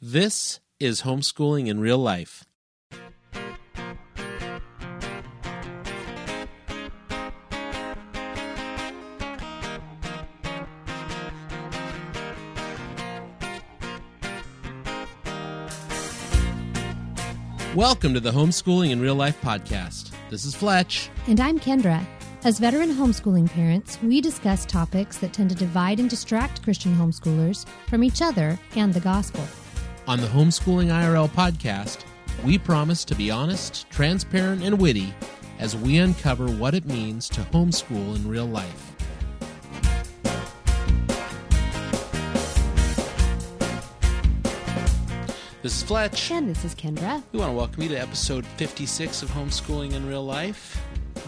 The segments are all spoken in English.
This is homeschooling in real life. Welcome to the Homeschooling in Real Life podcast. This is Fletch. And I'm Kendra. As veteran homeschooling parents, we discuss topics that tend to divide and distract Christian homeschoolers from each other and the gospel. On the Homeschooling IRL podcast, we promise to be honest, transparent, and witty as we uncover what it means to homeschool in real life. This is Fletch. And this is Kendra. We want to welcome you to episode 56 of Homeschooling in Real Life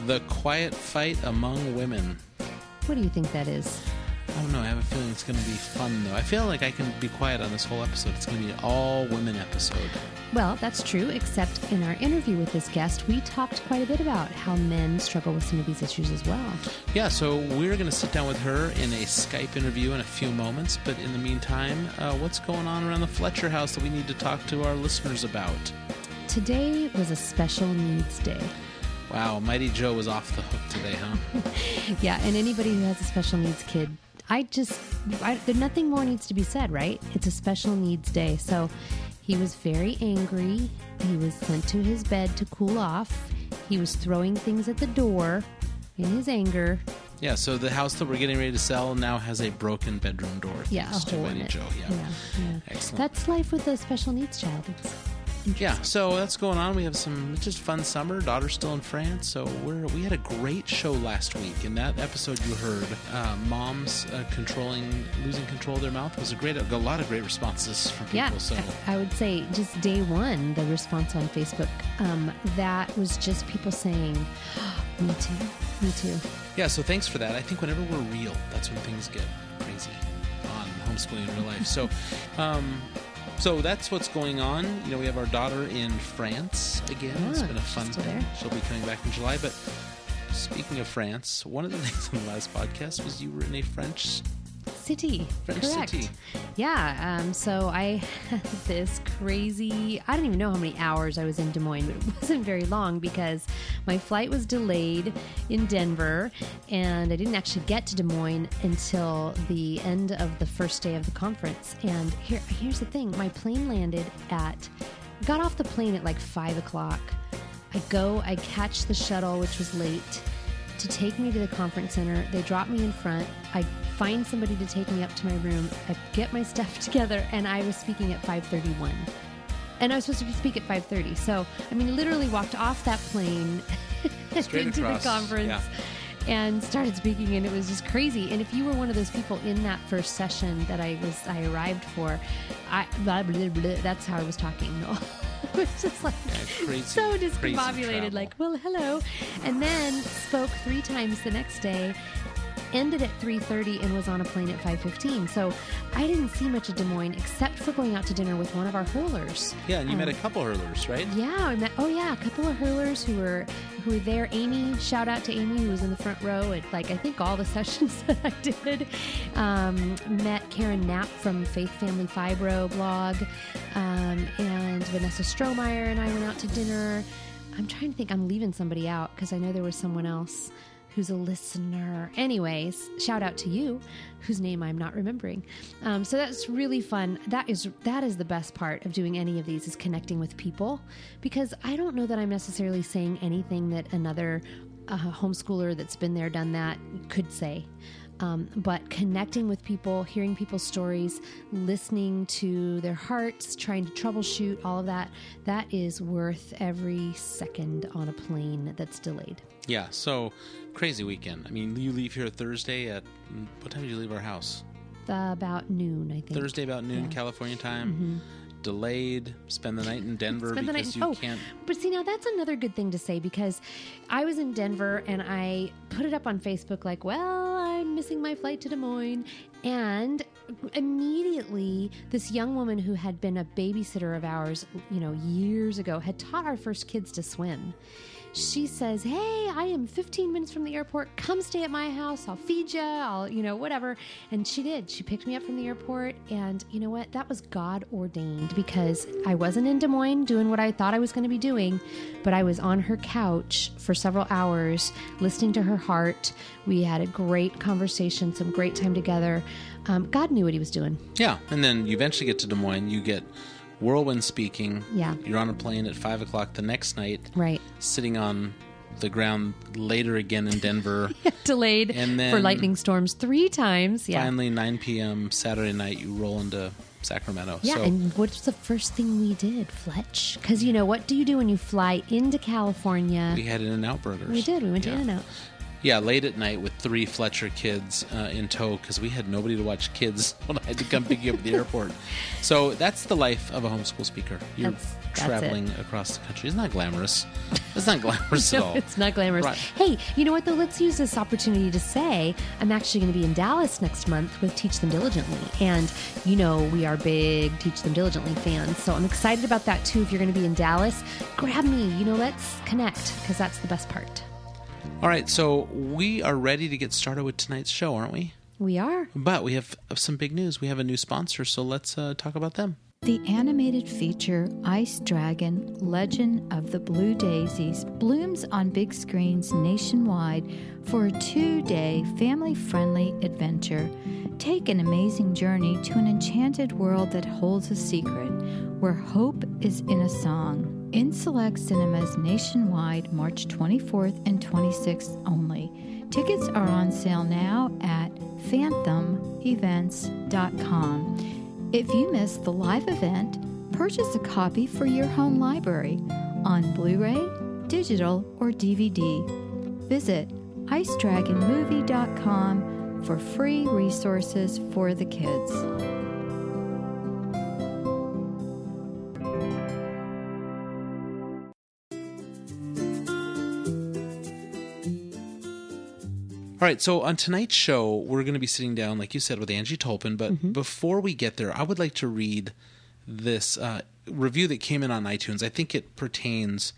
The Quiet Fight Among Women. What do you think that is? I don't know. I have a feeling it's going to be fun, though. I feel like I can be quiet on this whole episode. It's going to be an all women episode. Well, that's true, except in our interview with this guest, we talked quite a bit about how men struggle with some of these issues as well. Yeah, so we're going to sit down with her in a Skype interview in a few moments. But in the meantime, uh, what's going on around the Fletcher house that we need to talk to our listeners about? Today was a special needs day. Wow, Mighty Joe was off the hook today, huh? Yeah, and anybody who has a special needs kid, I just, I, there nothing more needs to be said, right? It's a special needs day. So he was very angry. He was sent to his bed to cool off. He was throwing things at the door in his anger. yeah, so the house that we're getting ready to sell now has a broken bedroom door. Yeah, a to hole in it. Joe. Yeah. yeah, yeah. Excellent. That's life with a special needs child. It's Yeah, so that's going on. We have some it's just fun summer. Daughter's still in France, so we're we had a great show last week. In that episode you heard, uh, moms uh, controlling losing control of their mouth was a great a lot of great responses from people. Yeah, So I, would say just day one, the response on Facebook, um, that was just people saying, "Me too, me too." yeah, so thanks for that. I think whenever we're real, that's when things get crazy on homeschooling in real life. So, um, so that's what's going on. You know, we have our daughter in France again. It's ah, been a fun thing. there? She'll be coming back in July. But speaking of France, one of the things on the last podcast was you were in a French City, French correct? city. Yeah. Um, so I had this crazy. I don't even know how many hours I was in Des Moines, but it wasn't very long because my flight was delayed in Denver, and I didn't actually get to Des Moines until the end of the first day of the conference. And here, here's the thing: my plane landed at. Got off the plane at like five o'clock. I go, I catch the shuttle, which was late to take me to the conference center. They drop me in front. I find somebody to take me up to my room. I get my stuff together, and I was speaking at 5:31. And I was supposed to speak at 5:30. So, I mean, literally walked off that plane Straight into across, the conference. yeah. And started speaking, and it was just crazy. And if you were one of those people in that first session that I was, I arrived for, I blah, blah, blah, that's how I was talking. was just like Yeah, crazy- so discombobulated, like, well, hello, and then spoke three times the next day. Ended at 3:30 and was on a plane at 5:15. So I didn't see much of Des Moines except for going out to dinner with one of our hurlers. Yeah, and you met a Um, couple hurlers, right? Yeah, I met. Oh yeah, a couple of hurlers who were who were there. Amy, shout out to Amy who was in the front row at like I think all the sessions that I did. Um, met Karen Knapp from Faith Family Fibro blog, um, and Vanessa Strohmeyer and I went out to dinner. I'm trying to think. I'm leaving somebody out because I know there was someone else who's a listener. Anyways, shout out to you, whose name I'm not remembering. Um, so that's really fun. That is that is the best part of doing any of these is connecting with people, because I don't know that I'm necessarily saying anything that another uh, homeschooler that's been there, done that could say. Um, but connecting with people, hearing people's stories, listening to their hearts, trying to troubleshoot, all of that, that is worth every second on a plane that's delayed. Yeah, so crazy weekend. I mean, you leave here Thursday at what time did you leave our house? Uh, about noon, I think. Thursday about noon, Yeah. California time. Delayed. Spend the night in Denver Spend the because night. you oh, can't. but see now that's another good thing to say because I was in Denver and I put it up on Facebook like, well, I'm missing my flight to Des Moines, and immediately this young woman who had been a babysitter of ours, you know, years ago, had taught our first kids to swim. She says, Hey, I am 15 minutes from the airport. Come stay at my house. I'll feed you. I'll, you know, whatever. And she did. She picked me up from the airport. And you know what? That was God ordained because I wasn't in Des Moines doing what I thought I was going to be doing, but I was on her couch for several hours listening to her heart. We had a great conversation, some great time together. Um, God knew what he was doing. Yeah, and then you eventually get to Des Moines. You get whirlwind speaking. Yeah. You're on a plane at five o'clock the next night. Right. Sitting on the ground later again in Denver. Delayed And then for lightning storms three times. Yeah. Finally, 9 p.m. Saturday night, you roll into Sacramento. Yeah, so, and what's the first thing we did, Fletch? Because you know what do you do when you fly into California? we had In and Out Burgers. We did. We went to yeah. In and Out. Yeah, late at night with three Fletcher kids uh, in tow because we had nobody to watch kids when I had to come pick you up at the airport. So that's the life of a homeschool speaker. You're That's- that's traveling across the country. Isn't that glamorous? It's not glamorous at all. it's not glamorous. Right. Hey, you know what though? Let's use this opportunity to say I'm actually going to be in Dallas next month with Teach Them Diligently, and you know we are big Teach Them Diligently fans, so I'm excited about that too. If you're going to be in Dallas, grab me. You know, let's connect because that's the best part. All right, so we are ready to get started with tonight's show, aren't we? We are. But we have some big news. We have a new sponsor, so let's uh, talk about them. The animated feature Ice Dragon Legend of the Blue Daisies blooms on big screens nationwide for a two day family friendly adventure. Take an amazing journey to an enchanted world that holds a secret, where hope is in a song. In select cinemas nationwide, March 24th and 26th only. Tickets are on sale now at fathomevents.com. If you missed the live event, purchase a copy for your home library on Blu ray, digital, or DVD. Visit icedragonmovie.com for free resources for the kids. All right, so on tonight's show, we're going to be sitting down, like you said, with Angie Tolpin. But Mm-hmm. before we get there, I would like to read this uh, review that came in on iTunes. I think it pertains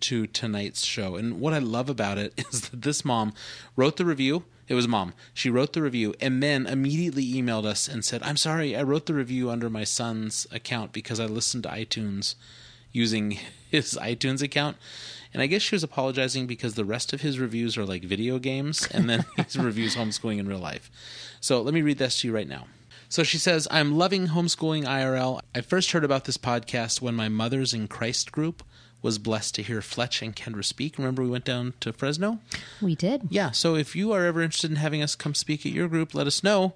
to tonight's show. And what I love about it is that this mom wrote the review. It was mom. She wrote the review and then immediately emailed us and said, I'm sorry, I wrote the review under my son's account because I listened to iTunes using his iTunes account. And I guess she was apologizing because the rest of his reviews are like video games, and then his reviews homeschooling in real life. So let me read this to you right now. So she says, I'm loving homeschooling IRL. I first heard about this podcast when my Mothers in Christ group was blessed to hear Fletch and Kendra speak. Remember, we went down to Fresno? We did. Yeah, so if you are ever interested in having us come speak at your group, let us know.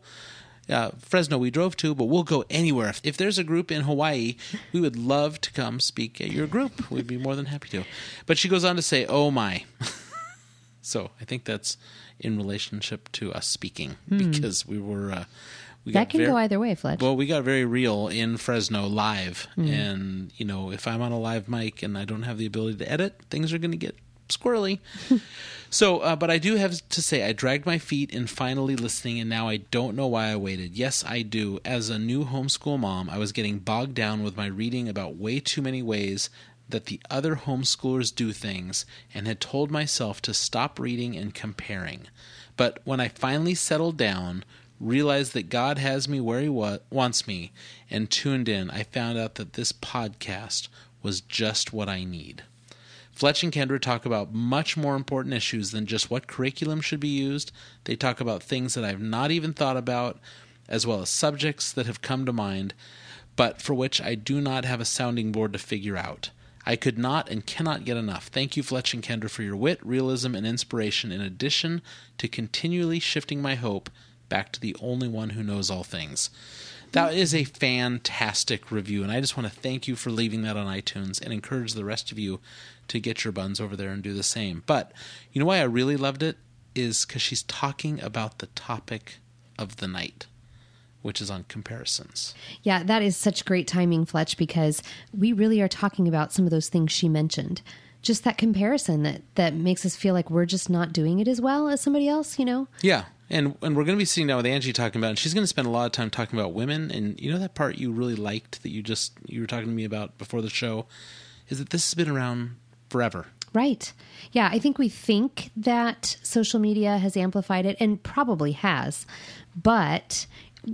Uh, Fresno, we drove to, but we'll go anywhere. If, if there's a group in Hawaii, we would love to come speak at your group. We'd be more than happy to. But she goes on to say, "Oh my." so I think that's in relationship to us speaking because we were. Uh, we That can ver- go either way, Fletch. well, we got very real in Fresno live, Mm. and you know, if I'm on a live mic and I don't have the ability to edit, things are going to get squirrely. so, uh, but I do have to say, I dragged my feet in finally listening, and now I don't know why I waited. Yes, I do. As a new homeschool mom, I was getting bogged down with my reading about way too many ways that the other homeschoolers do things, and had told myself to stop reading and comparing. But when I finally settled down, realized that God has me where He wa- wants me, and tuned in, I found out that this podcast was just what I need. Fletch and Kendra talk about much more important issues than just what curriculum should be used. They talk about things that I've not even thought about, as well as subjects that have come to mind, but for which I do not have a sounding board to figure out. I could not and cannot get enough. Thank you, Fletch and Kendra, for your wit, realism, and inspiration, in addition to continually shifting my hope back to the only one who knows all things. That is a fantastic review, and I just want to thank you for leaving that on iTunes and encourage the rest of you to get your buns over there and do the same. But you know why I really loved it? Is because she's talking about the topic of the night, which is on comparisons. Yeah, that is such great timing, Fletch, because we really are talking about some of those things she mentioned. Just that comparison that that makes us feel like we're just not doing it as well as somebody else, you know? Yeah. And and we're going to be sitting down with Angie talking about, and she's going to spend a lot of time talking about women. And you know that part you really liked that you just you were talking to me about before the show is that this has been around forever. Right. Yeah, I think we think that social media has amplified it and probably has, but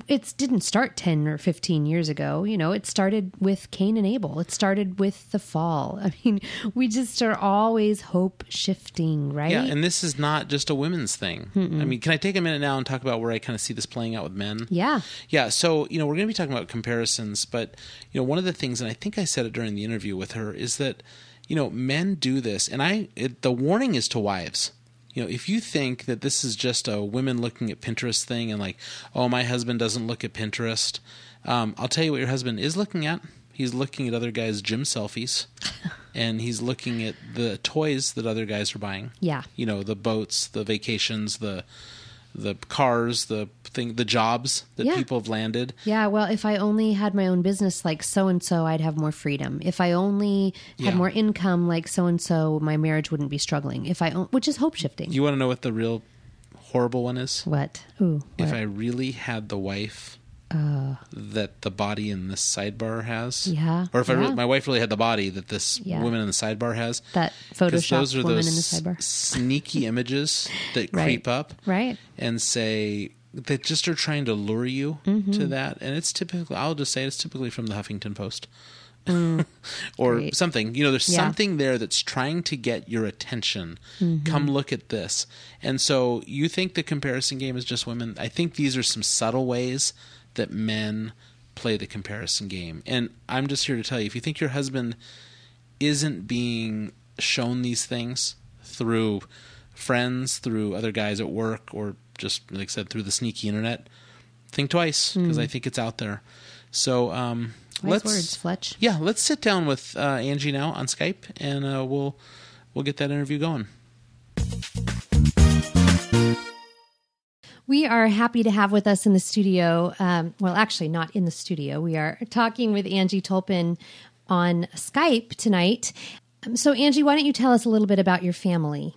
it didn't start 10 or 15 years ago. You know, it started with Cain and Abel. It started with the fall. I mean, we just are always hope shifting, right? Yeah, and this is not just a women's thing. I mean, can I take a minute now and talk about where I kind of see this playing out with men? yeah. Yeah, so you know we're going to be talking about comparisons, but you know one of the things, and I think I said it during the interview with her, is that you know men do this, and I it, the warning is to wives. You know, if you think that this is just a women looking at Pinterest thing and like, oh, my husband doesn't look at Pinterest, um, I'll tell you what your husband is looking at. He's looking at other guys' gym selfies, and he's looking at the toys that other guys are buying Yeah. you know the boats the vacations the the cars the thing the jobs that Yeah. people have landed Yeah, well, if I only had my own business like so and so, I'd have more freedom. If I only had Yeah. more income like so and so, my marriage wouldn't be struggling. If I, which is hope shifting. you want to know what the real horrible one is what? Ooh. if i really had the wife Uh, that the body in this sidebar has Yeah, or if I really, my wife really had the body that this Yeah. woman in the sidebar has That Photoshop woman in the sidebar. sneaky images that Right. creep up Right. and say that just are trying to lure you Mm-hmm. to that and it's typically i'll just say it's typically from the huffington post or Mm. Great. something you know there's Yeah. something there that's trying to get your attention Mm-hmm. come look at this and so you think the comparison game is just women i think these are some subtle ways that men play the comparison game and i'm just here to tell you if you think your husband isn't being shown these things through friends, through other guys at work, or just like I said, through the sneaky internet, think twice because I think it's out there. So um, Wise let's words, Fletch. yeah, let's sit down with uh, Angie now on Skype, and uh, we'll we'll get that interview going. We are happy to have with us in the studio. Um, well, actually, not in the studio. We are talking with Angie Tolpin on Skype tonight. Um, So, Angie, why don't you tell us a little bit about your family?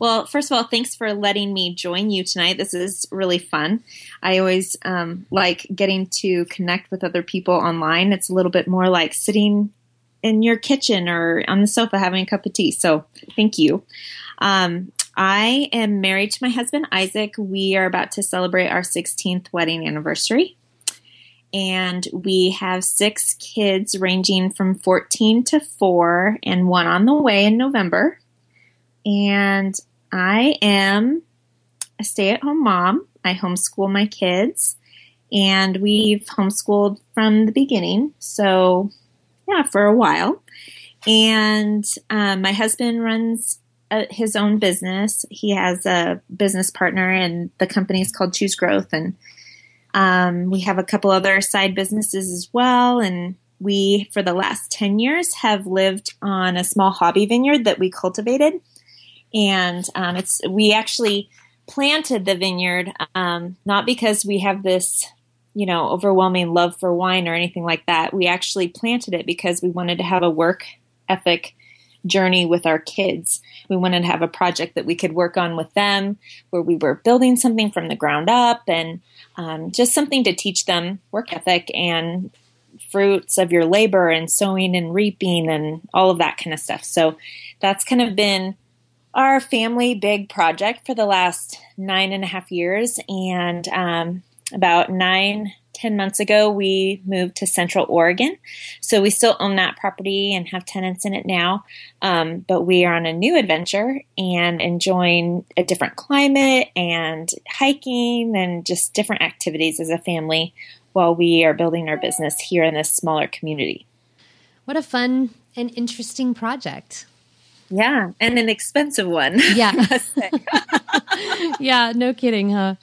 Well, first of all, thanks for letting me join you tonight. This is really fun. I always um, like getting to connect with other people online. It's a little bit more like sitting in your kitchen or on the sofa having a cup of tea. So, thank you. Um, I am married to my husband, Isaac. We are about to celebrate our 16th wedding anniversary. And we have six kids ranging from 14 to 4 and one on the way in November and I am a stay at home mom. I homeschool my kids, and we've homeschooled from the beginning. So, yeah, for a while. And um, my husband runs uh, his own business. He has a business partner, and the company is called Choose Growth. And um, we have a couple other side businesses as well. And we, for the last 10 years, have lived on a small hobby vineyard that we cultivated and um, it's we actually planted the vineyard um, not because we have this you know overwhelming love for wine or anything like that we actually planted it because we wanted to have a work ethic journey with our kids we wanted to have a project that we could work on with them where we were building something from the ground up and um, just something to teach them work ethic and fruits of your labor and sowing and reaping and all of that kind of stuff so that's kind of been our family big project for the last nine and a half years. And um, about nine, ten months ago, we moved to Central Oregon. So we still own that property and have tenants in it now. Um, but we are on a new adventure and enjoying a different climate and hiking and just different activities as a family while we are building our business here in this smaller community. What a fun and interesting project. Yeah, and an expensive one. Yeah. I must say. yeah, no kidding, huh?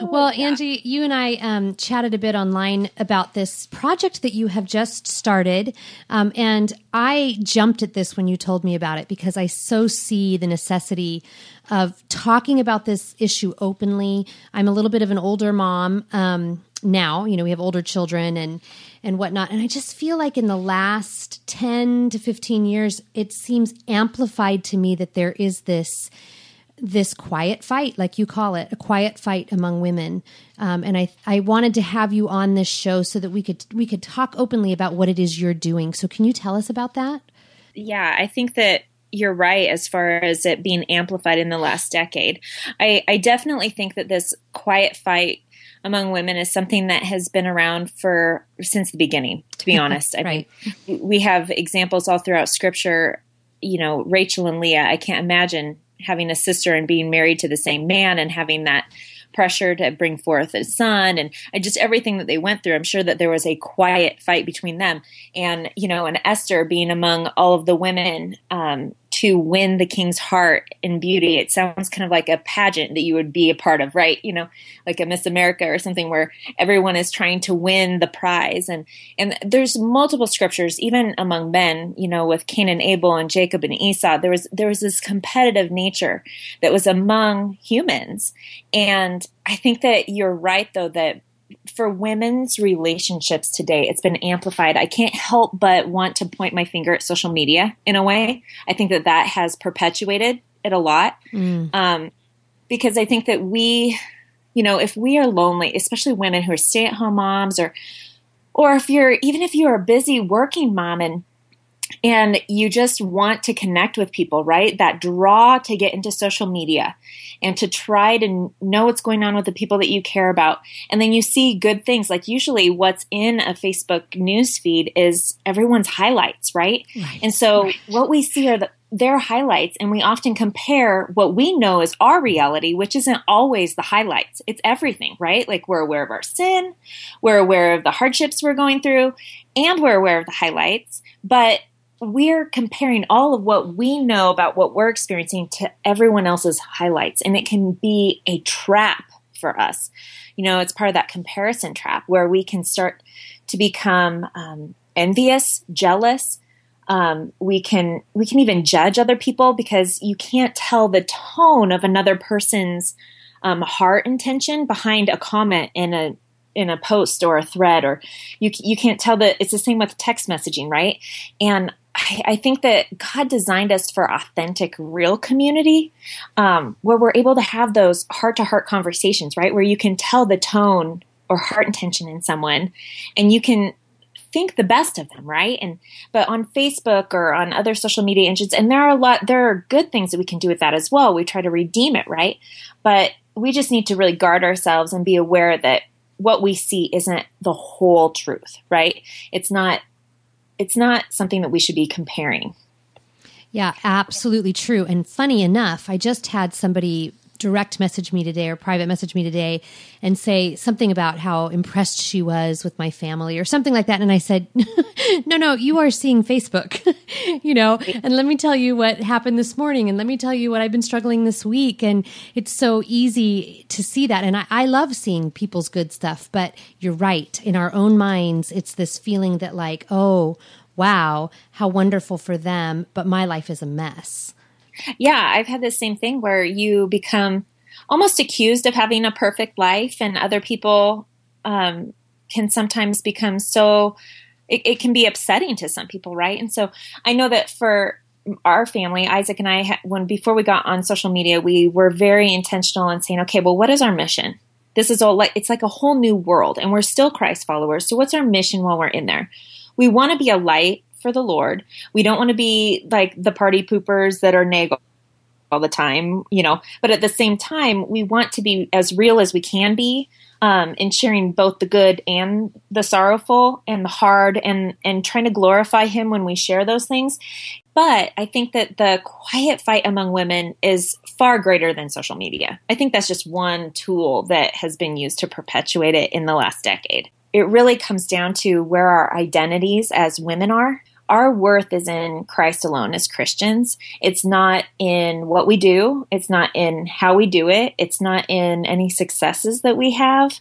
Well, Angie, you and I um, chatted a bit online about this project that you have just started. Um, and I jumped at this when you told me about it because I so see the necessity of talking about this issue openly. I'm a little bit of an older mom um, now. You know, we have older children and and whatnot. And I just feel like in the last 10 to 15 years, it seems amplified to me that there is this this quiet fight, like you call it, a quiet fight among women. Um, and I, I wanted to have you on this show so that we could we could talk openly about what it is you're doing. So can you tell us about that? yeah, I think that you're right as far as it being amplified in the last decade. I, I definitely think that this quiet fight among women is something that has been around for since the beginning. To be honest, I right. mean, we have examples all throughout Scripture. You know, Rachel and Leah. I can't imagine having a sister and being married to the same man and having that pressure to bring forth a son and I just everything that they went through. I'm sure that there was a quiet fight between them. And, you know, and Esther being among all of the women um, to win the king's heart in beauty. It sounds kind of like a pageant that you would be a part of, right? You know, like a Miss America or something where everyone is trying to win the prize. And and there's multiple scriptures, even among men, you know, with Cain and Abel and Jacob and Esau. There was there was this competitive nature that was among humans. And I think that you're right though that for women's relationships today, it's been amplified. I can't help but want to point my finger at social media in a way. I think that that has perpetuated it a lot. Mm. Um, because I think that we, you know, if we are lonely, especially women who are stay at home moms or, or if you're, even if you're a busy working mom and and you just want to connect with people, right? That draw to get into social media and to try to know what's going on with the people that you care about. And then you see good things. Like usually what's in a Facebook news feed is everyone's highlights, right? right. And so right. what we see are the, their highlights and we often compare what we know as our reality which isn't always the highlights it's everything right like we're aware of our sin we're aware of the hardships we're going through and we're aware of the highlights but we're comparing all of what we know about what we're experiencing to everyone else's highlights, and it can be a trap for us. You know, it's part of that comparison trap where we can start to become um, envious, jealous. Um, we can we can even judge other people because you can't tell the tone of another person's um, heart intention behind a comment in a in a post or a thread or you you can't tell that it's the same with text messaging right and I, I think that God designed us for authentic, real community um, where we're able to have those heart to heart conversations, right? Where you can tell the tone or heart intention in someone and you can think the best of them, right? And but on Facebook or on other social media engines, and there are a lot there are good things that we can do with that as well. We try to redeem it, right? But we just need to really guard ourselves and be aware that what we see isn't the whole truth, right? It's not it's not something that we should be comparing. Yeah, absolutely true. And funny enough, I just had somebody direct message me today or private message me today and say something about how impressed she was with my family or something like that. And I said, no, no, you are seeing Facebook, you know, and let me tell you what happened this morning and let me tell you what I've been struggling this week. And it's so easy to see that. And I, I love seeing people's good stuff, but you're right. In our own minds, it's this feeling that like, oh, wow, how wonderful for them, but my life is a mess. Yeah, I've had the same thing where you become almost accused of having a perfect life, and other people um, can sometimes become so. It, it, can be upsetting to some people, right? And so I know that for our family, Isaac and I, when before we got on social media, we were very intentional in saying, okay, well, what is our mission? This is all like it's like a whole new world, and we're still Christ followers. So, what's our mission while we're in there? We want to be a light for the Lord. We don't want to be like the party poopers that are nag all the time, you know, but at the same time, we want to be as real as we can be um, in sharing both the good and the sorrowful and the hard and, and trying to glorify Him when we share those things. But I think that the quiet fight among women is far greater than social media. I think that's just one tool that has been used to perpetuate it in the last decade. It really comes down to where our identities as women are our worth is in Christ alone as Christians. It's not in what we do. It's not in how we do it. It's not in any successes that we have.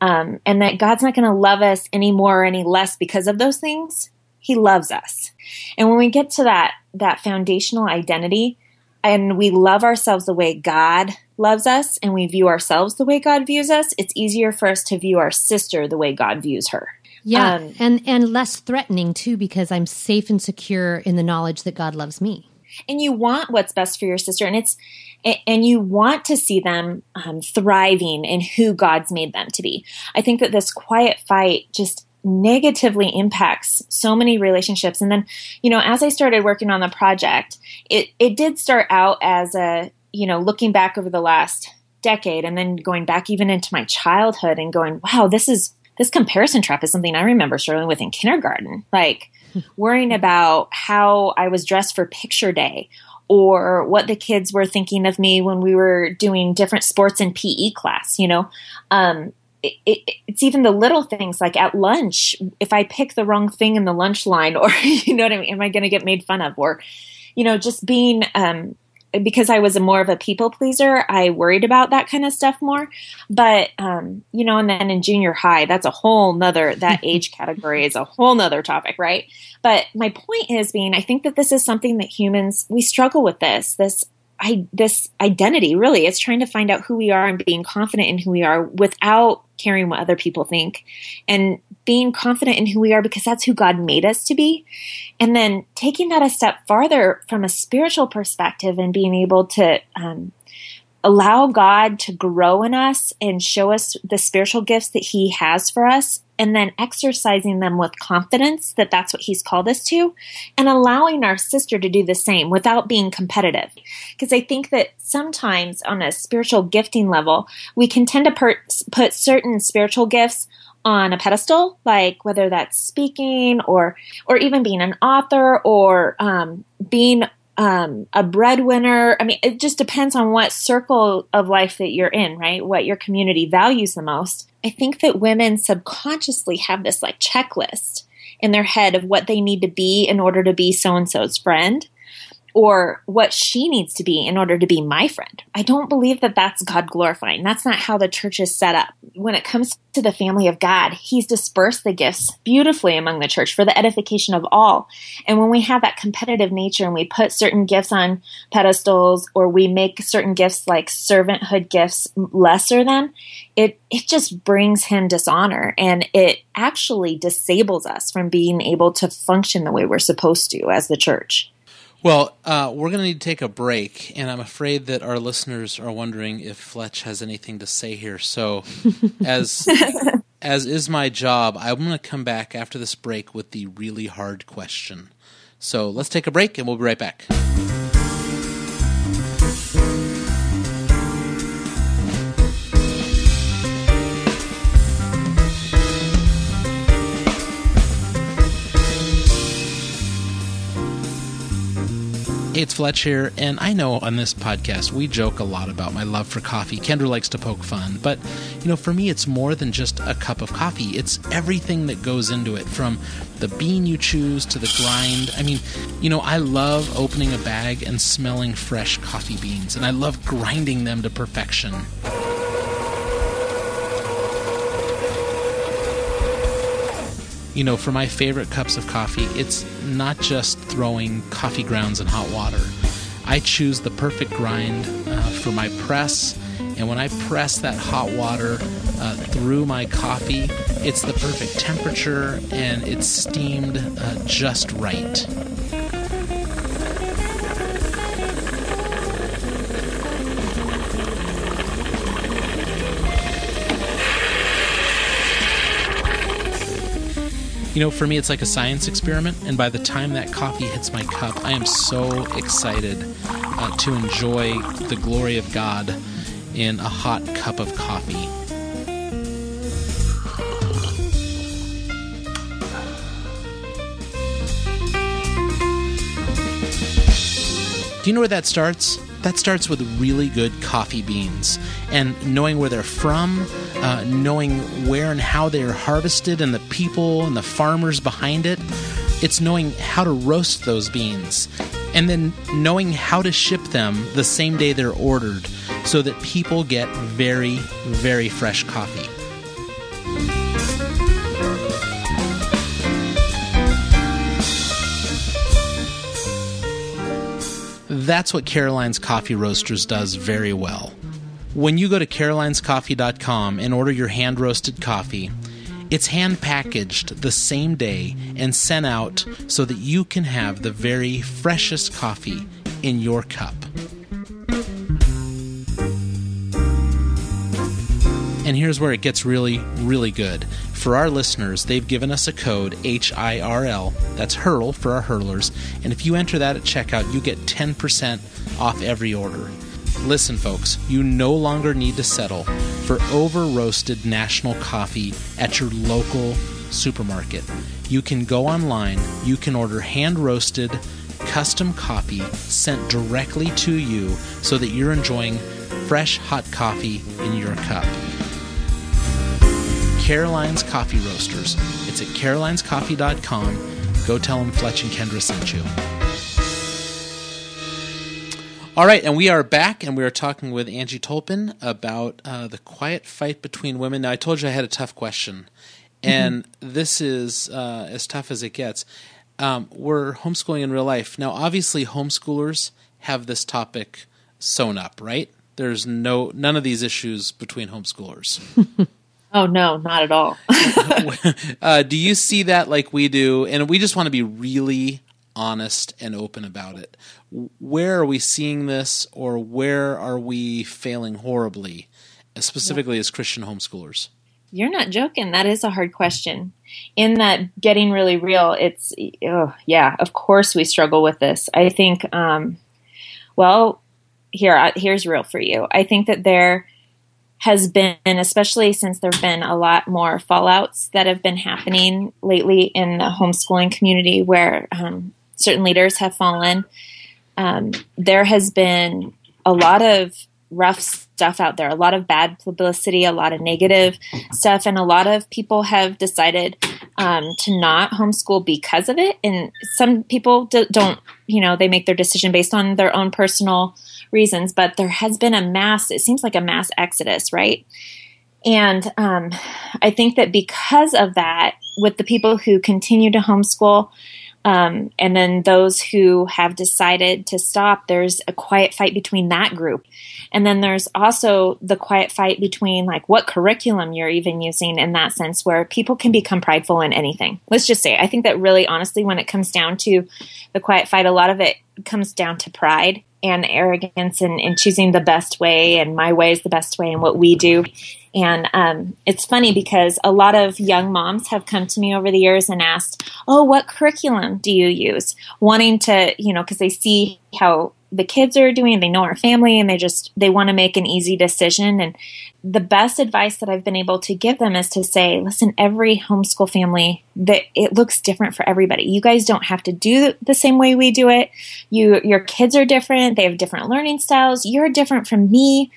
Um, and that God's not going to love us any more or any less because of those things. He loves us. And when we get to that, that foundational identity and we love ourselves the way God loves us and we view ourselves the way God views us, it's easier for us to view our sister the way God views her. Yeah, um, and and less threatening too because I'm safe and secure in the knowledge that God loves me. And you want what's best for your sister, and it's and you want to see them um, thriving in who God's made them to be. I think that this quiet fight just negatively impacts so many relationships. And then, you know, as I started working on the project, it, it did start out as a, you know, looking back over the last decade and then going back even into my childhood and going, wow, this is, this comparison trap is something I remember struggling with in kindergarten. Like worrying about how I was dressed for picture day or what the kids were thinking of me when we were doing different sports in PE class, you know. Um, it, it, it's even the little things like at lunch if i pick the wrong thing in the lunch line or you know what i mean am i going to get made fun of or you know just being um, because I was a more of a people pleaser, I worried about that kind of stuff more. But um, you know, and then in junior high, that's a whole nother that age category is a whole nother topic, right? But my point is being I think that this is something that humans we struggle with this, this I, this identity really is trying to find out who we are and being confident in who we are without caring what other people think and being confident in who we are because that's who God made us to be. And then taking that a step farther from a spiritual perspective and being able to um, allow God to grow in us and show us the spiritual gifts that He has for us, and then exercising them with confidence that that's what He's called us to, and allowing our sister to do the same without being competitive. Because I think that sometimes on a spiritual gifting level, we can tend to per- put certain spiritual gifts on a pedestal, like whether that's speaking or or even being an author or um, being um, a breadwinner. I mean, it just depends on what circle of life that you're in, right? What your community values the most. I think that women subconsciously have this like checklist in their head of what they need to be in order to be so and so's friend or what she needs to be in order to be my friend. I don't believe that that's God glorifying. That's not how the church is set up. When it comes to the family of God, He's dispersed the gifts beautifully among the church for the edification of all. And when we have that competitive nature and we put certain gifts on pedestals or we make certain gifts like servanthood gifts lesser than, it, it just brings Him dishonor and it actually disables us from being able to function the way we're supposed to as the church. Well, uh, we're going to need to take a break, and I'm afraid that our listeners are wondering if Fletch has anything to say here. So, as as is my job, I'm going to come back after this break with the really hard question. So let's take a break, and we'll be right back. It's Fletch here, and I know on this podcast we joke a lot about my love for coffee. Kendra likes to poke fun, but you know, for me, it's more than just a cup of coffee. It's everything that goes into it, from the bean you choose to the grind. I mean, you know, I love opening a bag and smelling fresh coffee beans, and I love grinding them to perfection. You know, for my favorite cups of coffee, it's not just throwing coffee grounds in hot water. I choose the perfect grind uh, for my press, and when I press that hot water uh, through my coffee, it's the perfect temperature and it's steamed uh, just right. You know, for me, it's like a science experiment, and by the time that coffee hits my cup, I am so excited uh, to enjoy the glory of God in a hot cup of coffee. Do you know where that starts? That starts with really good coffee beans and knowing where they're from, uh, knowing where and how they are harvested, and the people and the farmers behind it. It's knowing how to roast those beans and then knowing how to ship them the same day they're ordered so that people get very, very fresh coffee. That's what Caroline's Coffee Roasters does very well. When you go to carolinescoffee.com and order your hand roasted coffee, it's hand packaged the same day and sent out so that you can have the very freshest coffee in your cup. And here's where it gets really, really good. For our listeners, they've given us a code H I R L. That's Hurl for our hurlers. And if you enter that at checkout, you get 10% off every order. Listen, folks, you no longer need to settle for over roasted national coffee at your local supermarket. You can go online, you can order hand roasted, custom coffee sent directly to you so that you're enjoying fresh hot coffee in your cup. Caroline's Coffee Roasters. It's at carolinescoffee.com. Go tell them Fletch and Kendra sent you. All right, and we are back, and we are talking with Angie Tolpin about uh, the quiet fight between women. Now, I told you I had a tough question, and mm-hmm. this is uh, as tough as it gets. Um, we're homeschooling in real life. Now, obviously, homeschoolers have this topic sewn up, right? There's no none of these issues between homeschoolers. oh no, not at all. uh, do you see that like we do? And we just want to be really honest and open about it. Where are we seeing this, or where are we failing horribly, specifically yeah. as Christian homeschoolers? You're not joking. That is a hard question. In that getting really real, it's oh, yeah. Of course, we struggle with this. I think. Um, well, here here's real for you. I think that there has been, especially since there have been a lot more fallouts that have been happening lately in the homeschooling community, where um, certain leaders have fallen. Um, there has been a lot of rough stuff out there, a lot of bad publicity, a lot of negative stuff, and a lot of people have decided um, to not homeschool because of it. And some people d- don't, you know, they make their decision based on their own personal reasons, but there has been a mass, it seems like a mass exodus, right? And um, I think that because of that, with the people who continue to homeschool, um, and then those who have decided to stop, there's a quiet fight between that group. And then there's also the quiet fight between like what curriculum you're even using in that sense, where people can become prideful in anything. Let's just say, I think that really honestly, when it comes down to the quiet fight, a lot of it comes down to pride and arrogance and, and choosing the best way and my way is the best way and what we do. And um, it's funny because a lot of young moms have come to me over the years and asked, "Oh, what curriculum do you use?" Wanting to, you know, because they see how the kids are doing, they know our family, and they just they want to make an easy decision. And the best advice that I've been able to give them is to say, "Listen, every homeschool family that it looks different for everybody. You guys don't have to do the same way we do it. You your kids are different. They have different learning styles. You're different from me."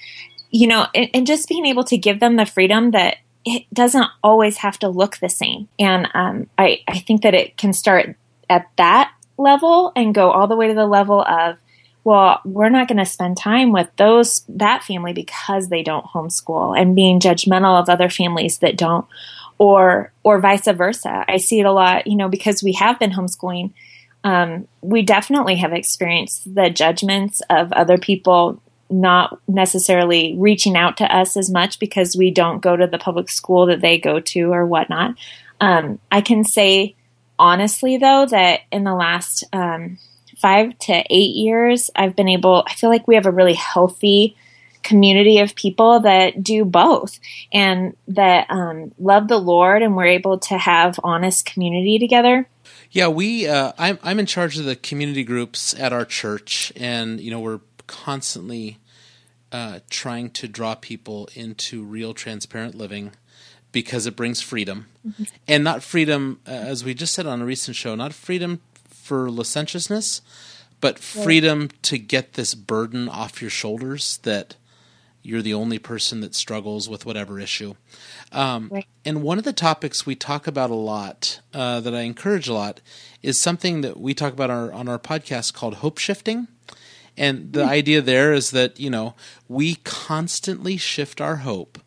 you know, and, and just being able to give them the freedom that it doesn't always have to look the same. And um, I, I think that it can start at that level and go all the way to the level of, well, we're not going to spend time with those that family because they don't homeschool and being judgmental of other families that don't or or vice versa. I see it a lot, you know, because we have been homeschooling. Um, we definitely have experienced the judgments of other people not necessarily reaching out to us as much because we don't go to the public school that they go to or whatnot. Um, I can say honestly, though, that in the last um, five to eight years, I've been able, I feel like we have a really healthy community of people that do both and that um, love the Lord, and we're able to have honest community together. Yeah, we. Uh, I'm I'm in charge of the community groups at our church, and you know we're constantly uh, trying to draw people into real transparent living because it brings freedom mm-hmm. and not freedom uh, as we just said on a recent show not freedom for licentiousness but freedom yeah. to get this burden off your shoulders that you're the only person that struggles with whatever issue um, right. and one of the topics we talk about a lot uh, that i encourage a lot is something that we talk about our, on our podcast called hope shifting and the idea there is that, you know, we constantly shift our hope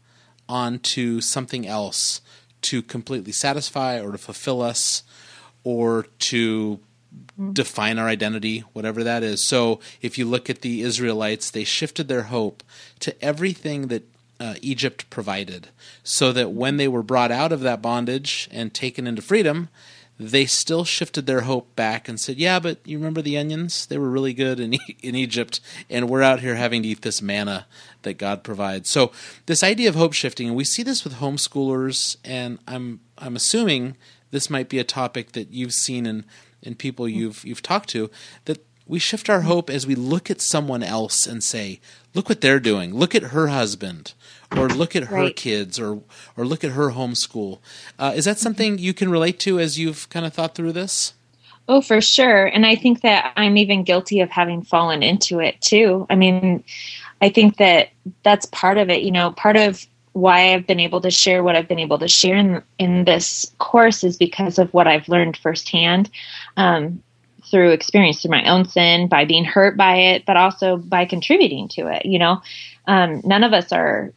onto something else to completely satisfy or to fulfill us or to define our identity, whatever that is. So if you look at the Israelites, they shifted their hope to everything that uh, Egypt provided, so that when they were brought out of that bondage and taken into freedom, they still shifted their hope back and said, "Yeah, but you remember the onions? They were really good in in Egypt, and we're out here having to eat this manna that God provides." So, this idea of hope shifting, and we see this with homeschoolers, and I'm I'm assuming this might be a topic that you've seen in in people you've you've talked to that we shift our hope as we look at someone else and say, look what they're doing. Look at her husband, or look at her Right. kids, or or look at her homeschool. Uh, is that something you can relate to as you've kind of thought through this? Oh, for sure. And I think that I'm even guilty of having fallen into it too. I mean, I think that that's part of it. You know, part of why I've been able to share what I've been able to share in, in this course is because of what I've learned firsthand um, through experience, through my own sin, by being hurt by it, but also by contributing to it. You know, um, none of us are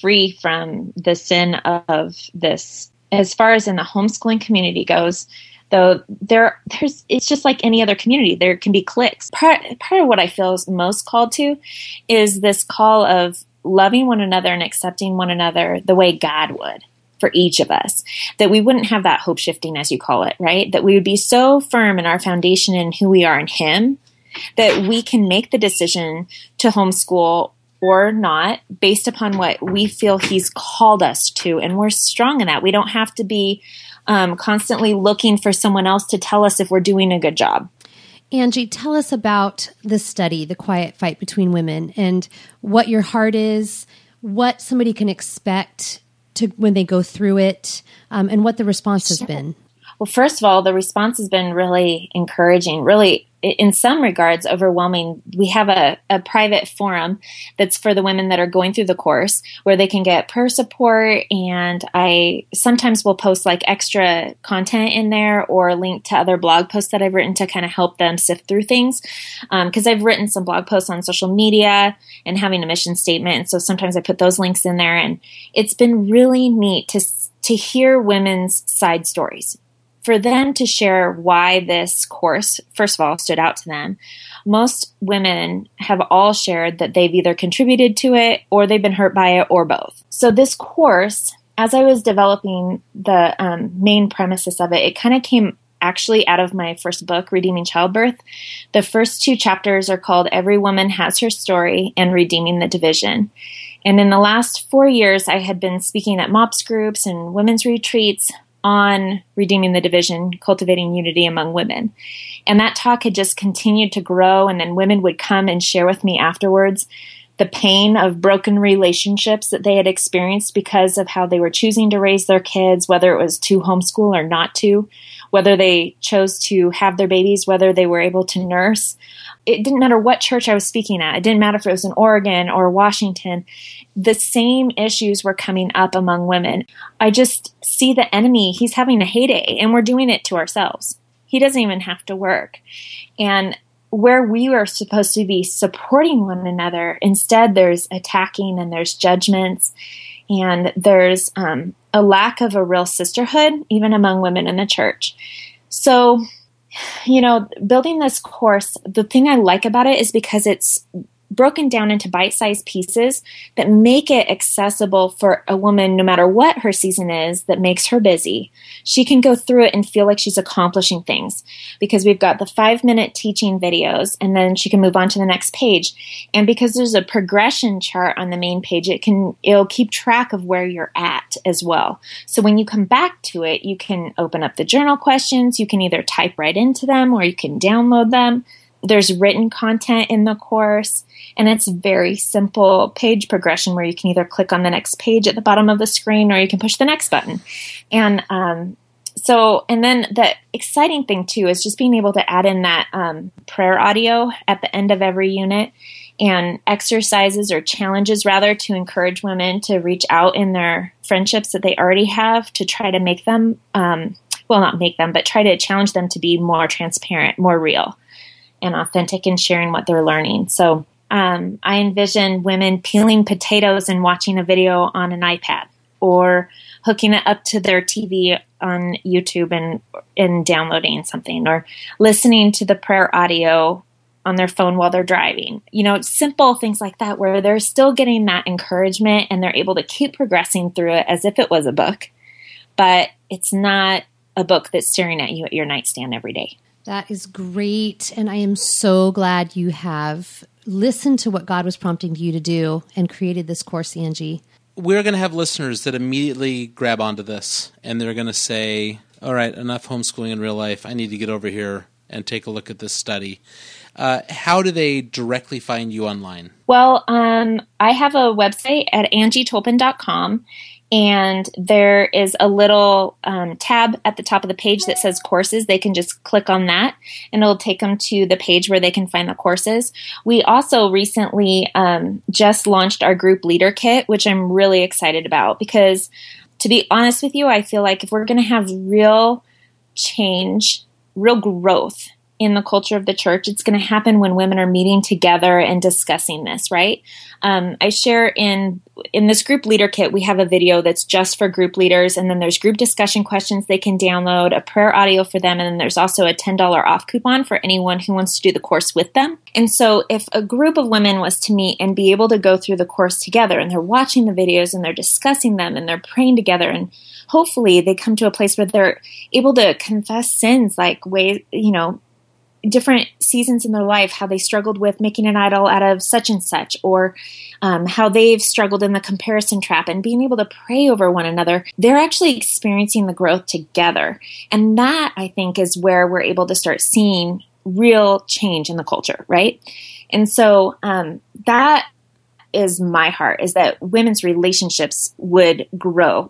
free from the sin of this. As far as in the homeschooling community goes, though there there's it's just like any other community there can be cliques part part of what i feel is most called to is this call of loving one another and accepting one another the way god would for each of us that we wouldn't have that hope shifting as you call it right? That we would be so firm in our foundation in who we are in him that we can make the decision to homeschool or not based upon what we feel he's called us to. And we're strong in that. We don't have to be um, constantly looking for someone else to tell us if we're doing a good job Angie, tell us about the study, The Quiet Fight Between Women, and what your heart is, what somebody can expect to when they go through it, um, and what the response has been. Well, first of all, the response has been really encouraging, really, in some regards, overwhelming. We have a, a private forum that's for the women that are going through the course where they can get prayer support. And I sometimes will post like extra content in there or link to other blog posts that I've written to kind of help them sift through things. Um, because I've written some blog posts on social media and having a mission statement. And so sometimes I put those links in there. And it's been really neat to, to hear women's side stories for them to share why this course, first of all, stood out to them. Most women have all shared that they've either contributed to it or they've been hurt by it or both. So, this course, as I was developing the um, main premises of it, it kind of came actually out of my first book, Redeeming Childbirth. The first two chapters are called Every Woman Has Her Story and Redeeming the Division. And in the last four years, I had been speaking at MOPS groups and women's retreats on redeeming the division, cultivating unity among women. And that talk had just continued to grow. And then women would come and share with me afterwards the pain of broken relationships that they had experienced because of how they were choosing to raise their kids, whether it was to homeschool or not to, whether they chose to have their babies, whether they were able to nurse. It didn't matter what church I was speaking at. It didn't matter if it was in Oregon or Washington. The same issues were coming up among women. I just see the enemy, he's having a heyday, and we're doing it to ourselves. He doesn't even have to work. And where we were supposed to be supporting one another, instead, there's attacking and there's judgments, and there's um, a lack of a real sisterhood, even among women in the church. So, you know, building this course, the thing I like about it is because it's broken down into bite sized pieces that make it accessible for a woman, no matter what her season is, that makes her busy. She can go through it and feel like she's accomplishing things because we've got the five minute teaching videos and then she can move on to the next page. And because there's a progression chart on the main page, it can, it'll keep track of where you're at as well. So when you come back to it, you can open up the journal questions. You can either type right into them or you can download them. There's written content in the course, and it's very simple page progression where you can either click on the next page at the bottom of the screen or you can push the next button. And um, so, and then the exciting thing too is just being able to add in that um, prayer audio at the end of every unit and exercises or challenges rather to encourage women to reach out in their friendships that they already have to try to make them, um, well, not make them, but try to challenge them to be more transparent, more real and authentic in sharing what they're learning. So um, I envision women peeling potatoes and watching a video on an iPad or hooking it up to their TV on YouTube and and downloading something or listening to the prayer audio on their phone while they're driving. You know, simple things like that where they're still getting that encouragement and they're able to keep progressing through it as if it was a book, but it's not a book that's staring at you at your nightstand every day. That is great. And I am so glad you have listened to what God was prompting you to do and created this course, Angie. we're going to have listeners that immediately grab onto this and they're going to say, all right, enough homeschooling in real life. I need to get over here and take a look at this study. Uh, how do they directly find you online? Well, um, I have a website at angietolpin.com, and there is a little um, tab at the top of the page that says courses. They can just click on that, and it'll take them to the page where they can find the courses. We also recently um, just launched our group leader kit, which I'm really excited about because, to be honest with you, I feel like if we're going to have real change, real growth in the culture of the church. It's going to happen when women are meeting together and discussing this, right? Um, I share in in this group leader kit. We have a video that's just for group leaders, and then there's group discussion questions they can download, a prayer audio for them, and then there's also a ten dollar off coupon for anyone who wants to do the course with them. And so, if a group of women was to meet and be able to go through the course together, and they're watching the videos and they're discussing them and they're praying together and hopefully they come to a place where they're able to confess sins like ways you know different seasons in their life, how they struggled with making an idol out of such and such, or um, how they've struggled in the comparison trap and being able to pray over one another, they're actually experiencing the growth together. And that, I think, is where we're able to start seeing real change in the culture, right? And so um, that is my heart is that women's relationships would grow.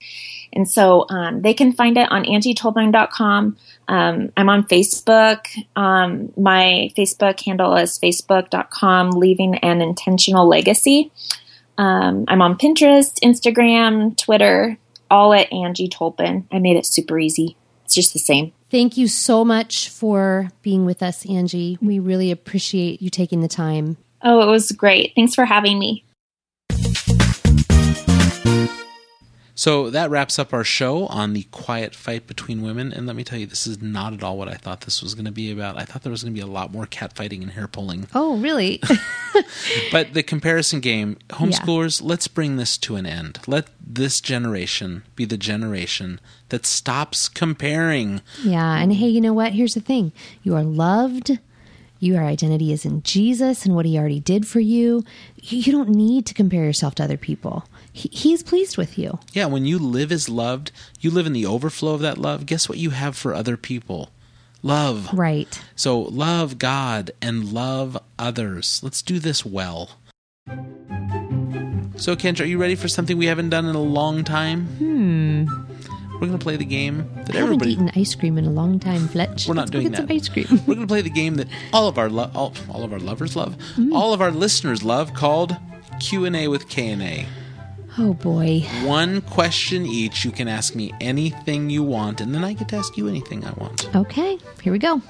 And so um, they can find it on angietolpin.com. Um, I'm on Facebook. Um, my Facebook handle is facebook.com leaving an intentional legacy. Um, I'm on Pinterest, Instagram, Twitter, all at Angie Tolpin. I made it super easy. It's just the same. Thank you so much for being with us, Angie. We really appreciate you taking the time. Oh, it was great. Thanks for having me. So that wraps up our show on the quiet fight between women. And let me tell you, this is not at all what I thought this was going to be about. I thought there was going to be a lot more cat fighting and hair pulling. Oh, really? but the comparison game, homeschoolers, yeah. let's bring this to an end. Let this generation be the generation that stops comparing. Yeah. And hey, you know what? Here's the thing you are loved. Your identity is in Jesus and what he already did for you. You don't need to compare yourself to other people he, he's pleased with you. Yeah, when you live as loved, you live in the overflow of that love. Guess what you have for other people? Love. Right. So love God and love others. Let's do this well. So, Kendra, are you ready for something we haven't done in a long time? Hmm. We're going to play the game that I everybody. haven't eaten ice cream in a long time, Fletch. We're not Let's doing get that. Some ice cream. We're going to play the game that all of our lo- all, all of our lovers love, mm. all of our listeners love, called Q and A with K and A. Oh boy. One question each. You can ask me anything you want, and then I get to ask you anything I want. Okay, here we go.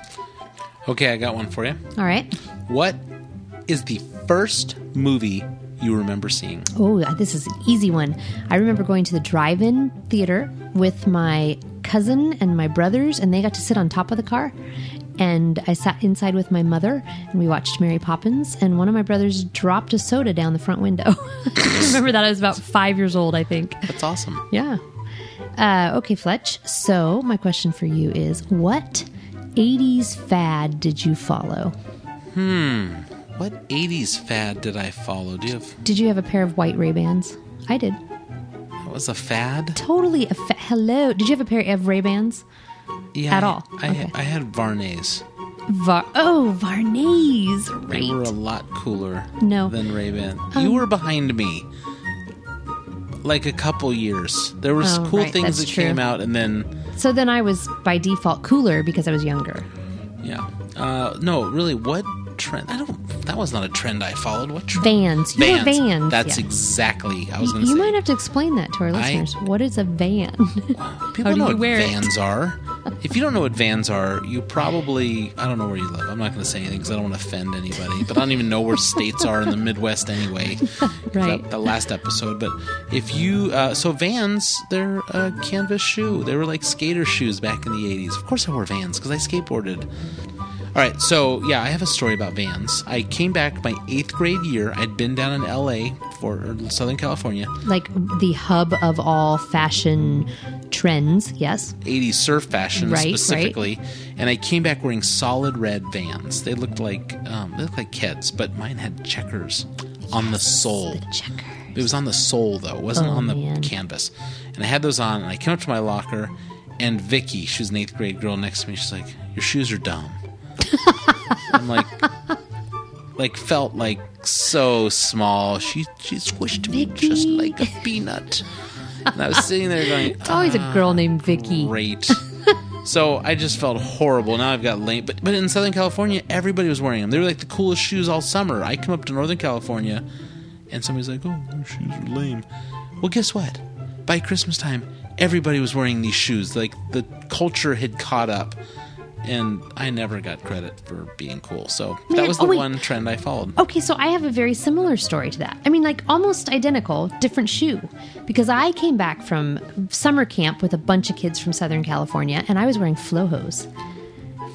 Okay, I got one for you. All right. What is the first movie you remember seeing? Oh, uh, this is an easy one. I remember going to the drive in theater with my cousin and my brothers, and they got to sit on top of the car and I sat inside with my mother and we watched Mary Poppins. And one of my brothers dropped a soda down the front window. I remember that I was about five years old, I think. That's awesome. Yeah. Uh, okay, Fletch. So, my question for you is what 80s fad did you follow? Hmm. What 80s fad did I follow? Do you have. Did you have a pair of white Ray Bans? I did. That was a fad? Totally a fa- Hello. Did you have a pair of Ray Bans? Yeah, at I, all. I, okay. I had Vuarnets. Var- oh, Vuarnets. Right. They were a lot cooler no. than Ray Ban. Um, you were behind me like a couple years. There was Oh, cool right, things that true. came out, and then So then I was by default cooler because I was younger. yeah, uh, no, really, what trend? I don't. That was not a trend I followed. What trend? Vans. You were vans. That's yeah. exactly. I was going to You say. might have to explain that to our listeners. what is a van? People do know you what wear it? vans are. If you don't know what vans are, you probably I don't know where you live. I'm not going to say anything because I don't want to offend anybody. But I don't even know where states are in the Midwest anyway. Right. The, last episode. But if you uh, so vans, they're a canvas shoe. They were like skater shoes back in the 80s. Of course, I wore vans because I skateboarded. All right, so yeah, I have a story about Vans. I came back my eighth grade year. I'd been down in L.A. for Southern California, like the hub of all fashion trends. Yes. 80s surf fashion Right, specifically, and I came back wearing solid red Vans. They looked like um, they looked like kids, but mine had checkers on the sole. The checkers. It was on the sole though. It wasn't Oh, on the man. canvas. And I had those on, and I came up to my locker, and Vicky, she was an eighth grade girl next to me. She's like, "Your shoes are dumb." I'm like, like felt like so small. She she squished me just like a peanut. And I was sitting there going, It's always a girl ah, named Vicky. great. so I just felt horrible. Now I've got lame, but but in Southern California, everybody was wearing them. They were like the coolest shoes all summer. I come up to Northern California, and somebody's like, "Oh, your shoes are lame." Well, guess what? By Christmas time, everybody was wearing these shoes. Like the culture had caught up. And I never got credit for being cool. So that was the oh, one trend I followed. Okay, so I have a very similar story to that. I mean, like almost identical, different shoe. Because I came back from summer camp with a bunch of kids from Southern California, and I was wearing Flojos.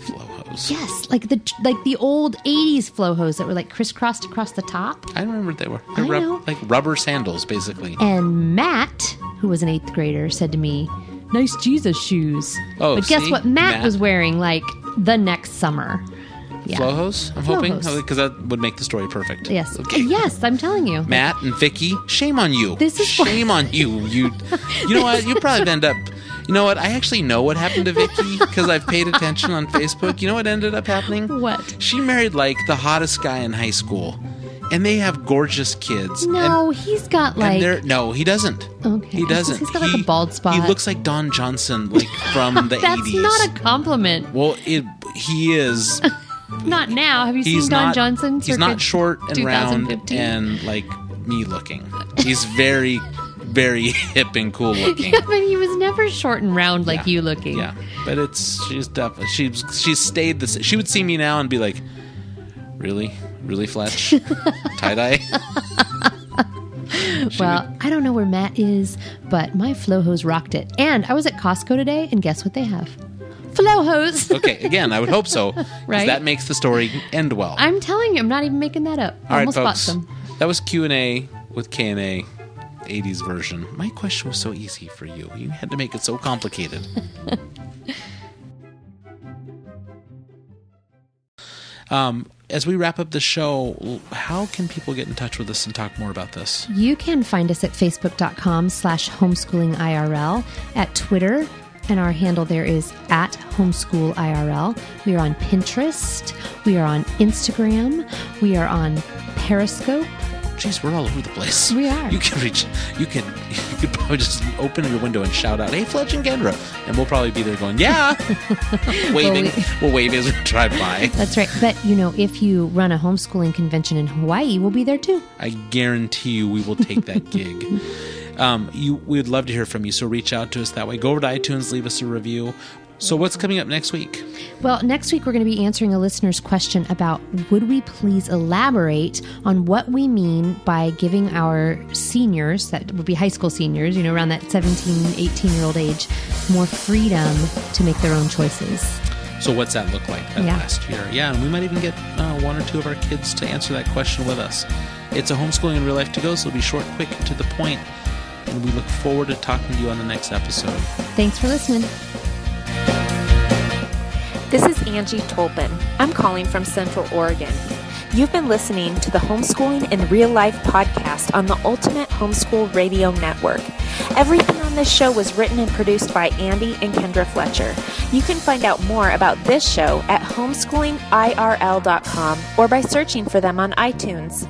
Flow hose. Yes, like the like the old '80s Flojos that were like crisscrossed across the top. I remember they were They're I rub- know. like rubber sandals, basically. And Matt, who was an eighth grader, said to me, "Nice Jesus shoes." Oh, but guess see? what? Matt, Matt. was wearing like the next summer. Yeah. I'm hoping, oh, because that would make the story perfect. Yes. Okay. Yes, I'm telling you. Matt and Vicky, shame on you. This is what- shame on you. You, you know what? You probably end up. You know what? I actually know what happened to Vicky because I've paid attention on Facebook. You know what ended up happening? What? She married like the hottest guy in high school, and they have gorgeous kids. and- No, he's got like they're no, he doesn't. Okay. he doesn't. He's got, like, He- a bald spot. He looks like Don Johnson, like from the That's eighties. not a compliment. well, it he is. Not now. Have you He's seen Don not. Johnson? He's circa not short and round 2015? and like me looking. He's very, very hip and cool looking. Yeah, but he was never short and round like you looking. Yeah, but it's she's definitely she's she's stayed the. She would see me now and be like, "Really, really, Fletch, tie dye." Well, I don't know where Matt is, but my Flojos rocked it. And I was at Costco today, and guess what they have? Flojos. Okay, again, I would hope so. Right? That makes the story end well. I'm telling you, I'm not even making that up. I All right, almost bought folks. some. That was Q and A with K and A, 80s version. My question was so easy for you. You had to make it so complicated. um, as we wrap up the show, how can people get in touch with us and talk more about this? You can find us at facebook.com slash homeschoolingirl, at Twitter, and our handle there is at homeschoolirl. We are on Pinterest. We are on Instagram. We are on Periscope. Jeez, we're all over the place. We are. You can reach. You can. You could probably just open your window and shout out, "Hey, Fletch and Kendra," and we'll probably be there going, "Yeah," waving. we- we'll wave as we drive by. That's right. But, you know, if you run a homeschooling convention in Hawaii, we'll be there too. I guarantee you we will take that gig. Um, you, we'd love to hear from you, so reach out to us that way. Go over to iTunes, leave us a review. So, what's coming up next week? Well, next week we're going to be answering a listener's question about would we please elaborate on what we mean by giving our seniors, that would be high school seniors, you know, around that 17, 18 year old age, more freedom to make their own choices. So, what's that look like that Yeah. last year? Yeah, and we might even get uh, one or two of our kids to answer that question with us. It's a homeschooling in real life to go, so it'll be short, quick, to the point. And we look forward to talking to you on the next episode. Thanks for listening. This is Angie Tolpin. I'm calling from Central Oregon. You've been listening to the Homeschooling in Real Life podcast on the Ultimate Homeschool Radio Network. Everything on this show was written and produced by Andy and Kendra Fletcher. You can find out more about this show at homeschoolingirl.com or by searching for them on iTunes.